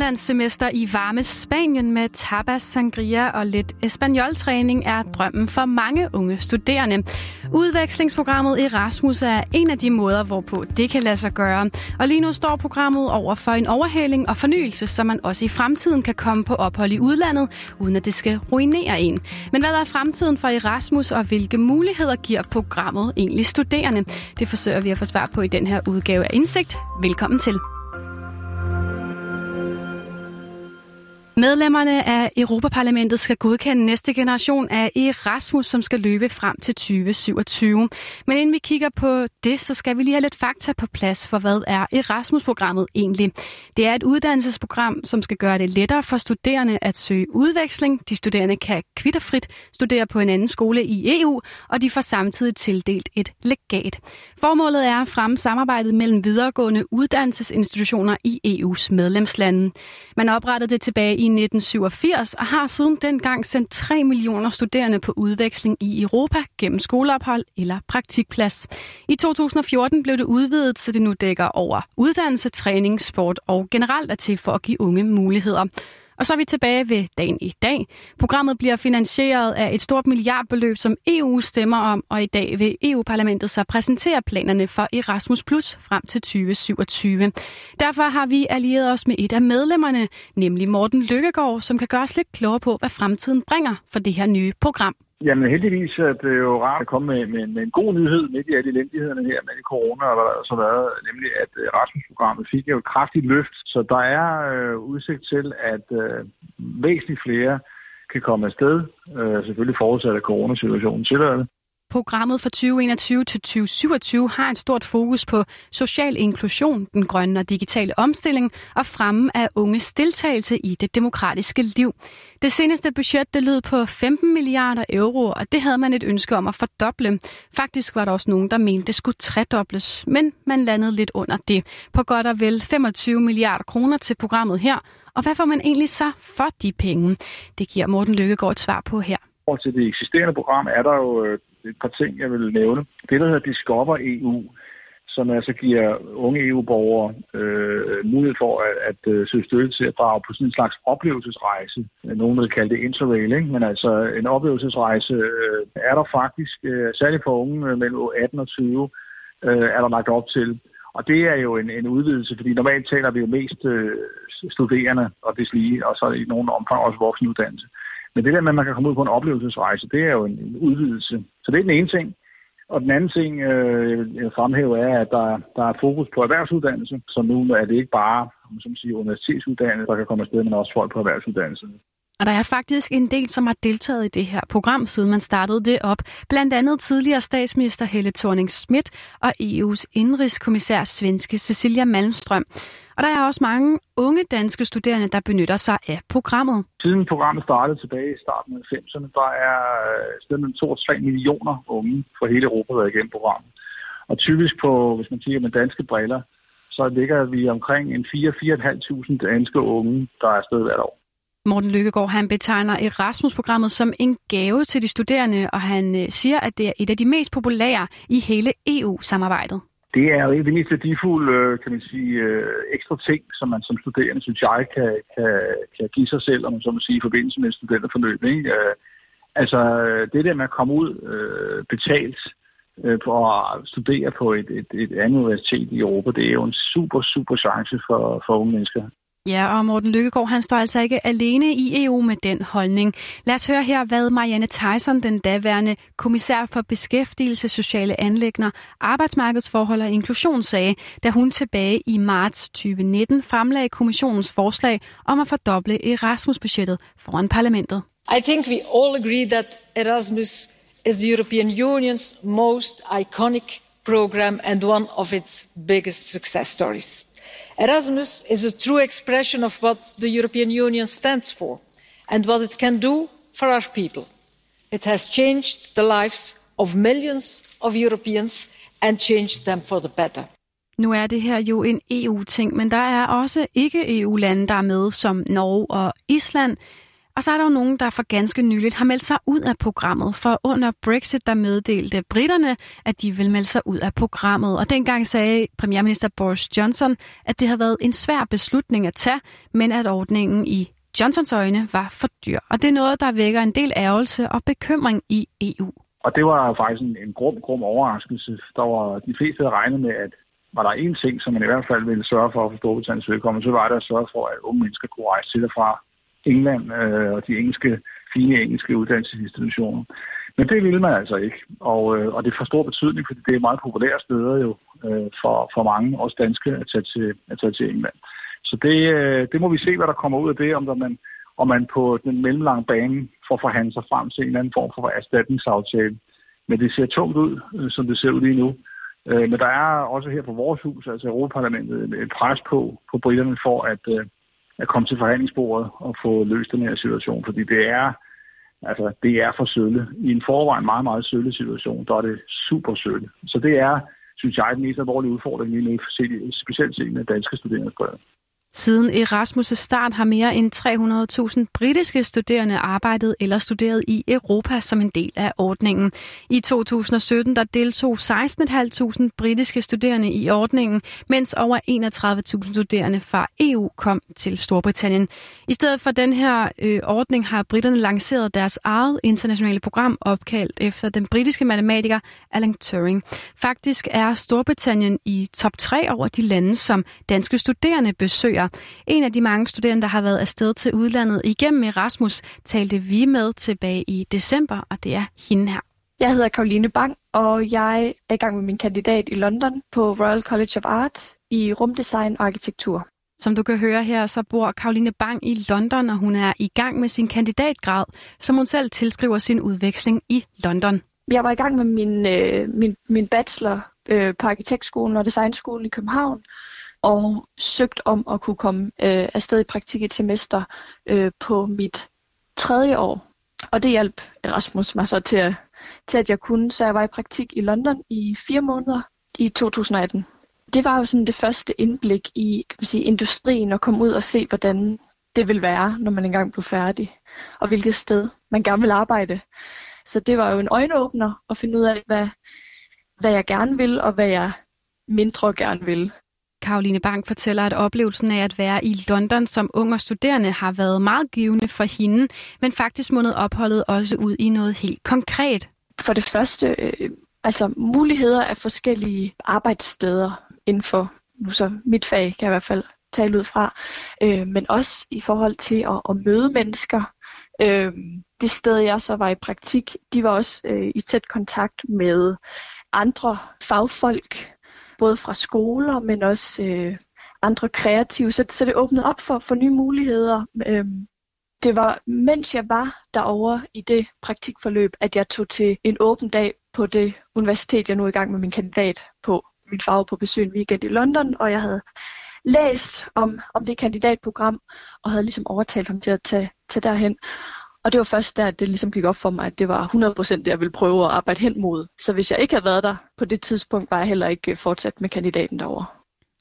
udlandssemester i varme Spanien med tapas, sangria og lidt espanjoltræning er drømmen for mange unge studerende. Udvekslingsprogrammet Erasmus er en af de måder, hvorpå det kan lade sig gøre. Og lige nu står programmet over for en overhaling og fornyelse, så man også i fremtiden kan komme på ophold i udlandet, uden at det skal ruinere en. Men hvad er fremtiden for Erasmus, og hvilke muligheder giver programmet egentlig studerende? Det forsøger vi at få svar på i den her udgave af Indsigt. Velkommen til. Medlemmerne af Europaparlamentet skal godkende næste generation af Erasmus, som skal løbe frem til 2027. Men inden vi kigger på det, så skal vi lige have lidt fakta på plads for, hvad er Erasmus-programmet egentlig? Det er et uddannelsesprogram, som skal gøre det lettere for studerende at søge udveksling. De studerende kan kvitterfrit studere på en anden skole i EU, og de får samtidig tildelt et legat. Formålet er at fremme samarbejdet mellem videregående uddannelsesinstitutioner i EU's medlemslande. Man oprettede det tilbage i 1987 og har siden dengang sendt 3 millioner studerende på udveksling i Europa gennem skoleophold eller praktikplads. I 2014 blev det udvidet, så det nu dækker over uddannelse, træning, sport og generelt er til for at give unge muligheder. Og så er vi tilbage ved dagen i dag. Programmet bliver finansieret af et stort milliardbeløb, som EU stemmer om, og i dag vil EU-parlamentet så præsentere planerne for Erasmus Plus frem til 2027. Derfor har vi allieret os med et af medlemmerne, nemlig Morten Lykkegaard, som kan gøre os lidt klogere på, hvad fremtiden bringer for det her nye program. Jamen heldigvis er det jo rart at komme med, med, med en god nyhed midt i alle elendighederne her med corona, og der så været, nemlig at øh, Rasmus-programmet fik jo et kraftigt løft, så der er øh, udsigt til, at øh, væsentligt flere kan komme afsted, øh, selvfølgelig forudsat af coronasituationen tillader det. Programmet for 2021 til 2027 har et stort fokus på social inklusion, den grønne og digitale omstilling og fremme af unges deltagelse i det demokratiske liv. Det seneste budget det lød på 15 milliarder euro, og det havde man et ønske om at fordoble. Faktisk var der også nogen, der mente, det skulle tredobles, men man landede lidt under det. På godt og vel 25 milliarder kroner til programmet her. Og hvad får man egentlig så for de penge? Det giver Morten Lykkegaard et svar på her. Til det eksisterende program er der jo øh, et par ting, jeg vil nævne. Det, der hedder Discover EU, som altså giver unge EU-borgere øh, mulighed for at, at øh, søge støtte til at drage på sådan en slags oplevelsesrejse. Nogen vil kalde det interrail, ikke? men altså en oplevelsesrejse øh, er der faktisk, øh, særligt for unge øh, mellem 18 og 20, øh, er der lagt op til. Og det er jo en, en udvidelse, fordi normalt taler vi jo mest øh, studerende og lige, og så i nogle omfang også voksenuddannelse. Men det der med, at man kan komme ud på en oplevelsesrejse, det er jo en udvidelse. Så det er den ene ting. Og den anden ting, øh, jeg vil fremhæve, er, at der, der er fokus på erhvervsuddannelse. Så nu er det ikke bare som siger, universitetsuddannelse, der kan komme afsted, men også folk på erhvervsuddannelse. Og der er faktisk en del, som har deltaget i det her program, siden man startede det op. Blandt andet tidligere statsminister Helle thorning Schmidt og EU's indrigskommissær svenske Cecilia Malmstrøm. Og der er også mange unge danske studerende, der benytter sig af programmet. Siden programmet startede tilbage i starten af 90'erne, der er øh, stedet mellem 2 og 3 millioner unge fra hele Europa været igennem programmet. Og typisk på, hvis man kigger med danske briller, så ligger vi omkring en 4-4.500 danske unge, der er afsted hvert år. Morten Lykkegaard han betegner Erasmus-programmet som en gave til de studerende, og han øh, siger, at det er et af de mest populære i hele EU-samarbejdet. Det er jo det mest værdifulde, øh, kan man sige, øh, ekstra ting, som man som studerende, synes jeg, kan, kan, kan give sig selv, om man så må sige, i forbindelse med et studenterforløb. Ikke? Altså, det der med at komme ud betalt på at studere på et, et, et andet universitet i Europa, det er jo en super, super chance for, for unge mennesker. Ja, og Morten Lykkegaard, han står altså ikke alene i EU med den holdning. Lad os høre her, hvad Marianne Tyson, den daværende kommissær for beskæftigelse, sociale anlægner, arbejdsmarkedsforhold og inklusion, sagde, da hun tilbage i marts 2019 fremlagde kommissionens forslag om at fordoble Erasmus-budgettet foran parlamentet. I think we all agree that Erasmus is the European Union's most iconic program and one of its biggest success stories erasmus is a true expression of what the european union stands for and what it can do for our people. it has changed the lives of millions of europeans and changed them for the better. Nu er det her jo en EU-ting, men der er også ikke-EU-lande, der er med, som Norge og Island. Og så er der jo nogen, der for ganske nyligt har meldt sig ud af programmet, for under Brexit, der meddelte britterne, at de vil melde sig ud af programmet. Og dengang sagde premierminister Boris Johnson, at det havde været en svær beslutning at tage, men at ordningen i Johnsons øjne var for dyr. Og det er noget, der vækker en del ærgelse og bekymring i EU. Og det var faktisk en, en grum, grum overraskelse. Der var de fleste, der regnede med, at var der en ting, som man i hvert fald ville sørge for at få Storbritanniens vedkommende, så var det at sørge for, at unge mennesker kunne rejse til og fra England øh, og de engelske, fine engelske uddannelsesinstitutioner. Men det ville man altså ikke, og, øh, og det får stor betydning, fordi det er meget populære steder jo øh, for, for mange, også danske, at tage til, at tage til England. Så det, øh, det må vi se, hvad der kommer ud af det, om der man, om man på den mellemlange bane får forhandlet sig frem til en eller anden form for erstatningsaftale. Men det ser tungt ud, øh, som det ser ud lige nu. Øh, men der er også her på vores hus, altså Europaparlamentet, et pres på, på britterne for at, øh, at komme til forhandlingsbordet og få løst den her situation. Fordi det er, altså, det er for sølle. I en forvejen meget, meget sølle situation, der er det super sølle. Så det er, synes jeg, den mest alvorlige udfordring lige nu, specielt set med danske studerende. Siden Erasmus' start har mere end 300.000 britiske studerende arbejdet eller studeret i Europa som en del af ordningen. I 2017 der deltog 16.500 britiske studerende i ordningen, mens over 31.000 studerende fra EU kom til Storbritannien. I stedet for den her øh, ordning har britterne lanceret deres eget internationale program opkaldt efter den britiske matematiker Alan Turing. Faktisk er Storbritannien i top 3 over de lande, som danske studerende besøger studerer. En af de mange studerende, der har været afsted til udlandet igennem Erasmus, talte vi med tilbage i december, og det er hende her. Jeg hedder Karoline Bang, og jeg er i gang med min kandidat i London på Royal College of Art i rumdesign og arkitektur. Som du kan høre her, så bor Karoline Bang i London, og hun er i gang med sin kandidatgrad, som hun selv tilskriver sin udveksling i London. Jeg var i gang med min, øh, min, min bachelor øh, på arkitektskolen og designskolen i København, og søgt om at kunne komme øh, afsted i praktik et semester øh, på mit tredje år. Og det hjalp Erasmus mig så til, at, til, at jeg kunne. Så jeg var i praktik i London i fire måneder i 2018. Det var jo sådan det første indblik i kan man sige, industrien og komme ud og se, hvordan det vil være, når man engang blev færdig, og hvilket sted man gerne vil arbejde. Så det var jo en øjenåbner at finde ud af, hvad, hvad jeg gerne vil, og hvad jeg mindre gerne vil. Karoline Bank fortæller, at oplevelsen af at være i London som ung og studerende har været meget givende for hende, men faktisk mundede opholdet også ud i noget helt konkret. For det første, øh, altså muligheder af forskellige arbejdssteder inden for nu så mit fag, kan jeg i hvert fald tale ud fra, øh, men også i forhold til at, at møde mennesker. Øh, det sted, jeg så var i praktik, de var også øh, i tæt kontakt med andre fagfolk, både fra skoler, men også øh, andre kreative. Så, så det åbnede op for, for nye muligheder. Øhm, det var, mens jeg var derovre i det praktikforløb, at jeg tog til en åben dag på det universitet, jeg nu er i gang med min kandidat på. Min far på besøg en weekend i London, og jeg havde læst om, om det kandidatprogram, og havde ligesom overtalt ham til at tage, tage derhen. Og det var først der, at det ligesom gik op for mig, at det var 100% det, jeg ville prøve at arbejde hen mod. Så hvis jeg ikke havde været der på det tidspunkt, var jeg heller ikke fortsat med kandidaten derovre.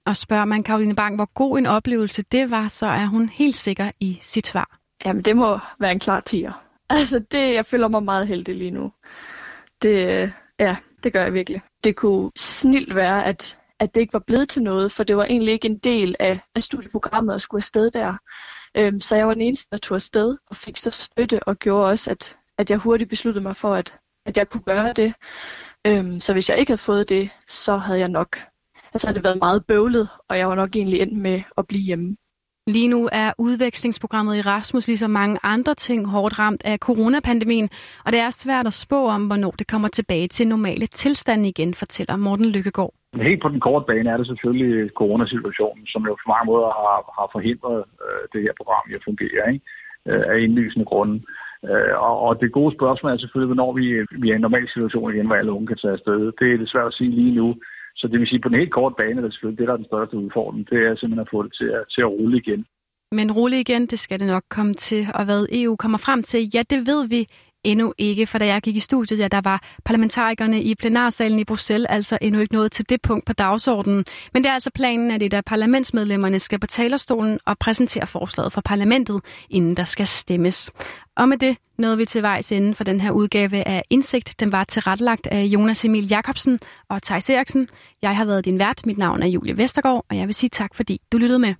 Og spørger man Karoline Bang, hvor god en oplevelse det var, så er hun helt sikker i sit svar. Jamen, det må være en klar tiger. Altså, det, jeg føler mig meget heldig lige nu. Det, ja, det gør jeg virkelig. Det kunne snilt være, at, at det ikke var blevet til noget, for det var egentlig ikke en del af, af studieprogrammet at skulle afsted der. Øhm, så jeg var den eneste, der tog afsted og fik så støtte og gjorde også, at, at jeg hurtigt besluttede mig for, at, at jeg kunne gøre det. Øhm, så hvis jeg ikke havde fået det, så havde jeg nok, altså havde det været meget bøvlet, og jeg var nok egentlig endt med at blive hjemme. Lige nu er udvekslingsprogrammet i Erasmus ligesom mange andre ting hårdt ramt af coronapandemien, og det er svært at spå om, hvornår det kommer tilbage til normale tilstande igen, fortæller Morten Lykkegaard. Helt på den korte bane er det selvfølgelig coronasituationen, som jo på mange måder har, har forhindret øh, det her program i at fungere ikke? Øh, af indlysende grunde. Øh, og, og det gode spørgsmål er selvfølgelig, hvornår vi, vi er i en normal situation igen, hvor alle unge kan tage afsted. Det er det svært at sige lige nu. Så det vil sige, på den helt korte bane er det selvfølgelig det, der er den største udfordring. Det er simpelthen at få det til at, til at rulle igen. Men rulle igen, det skal det nok komme til. Og hvad EU kommer frem til, ja, det ved vi endnu ikke, for da jeg gik i studiet, ja, der var parlamentarikerne i plenarsalen i Bruxelles altså endnu ikke nået til det punkt på dagsordenen. Men det er altså planen, at det af parlamentsmedlemmerne skal på talerstolen og præsentere forslaget for parlamentet, inden der skal stemmes. Og med det nåede vi til vejs ende for den her udgave af Indsigt. Den var tilrettelagt af Jonas Emil Jakobsen og Thijs Eriksen. Jeg har været din vært. Mit navn er Julie Vestergaard, og jeg vil sige tak, fordi du lyttede med.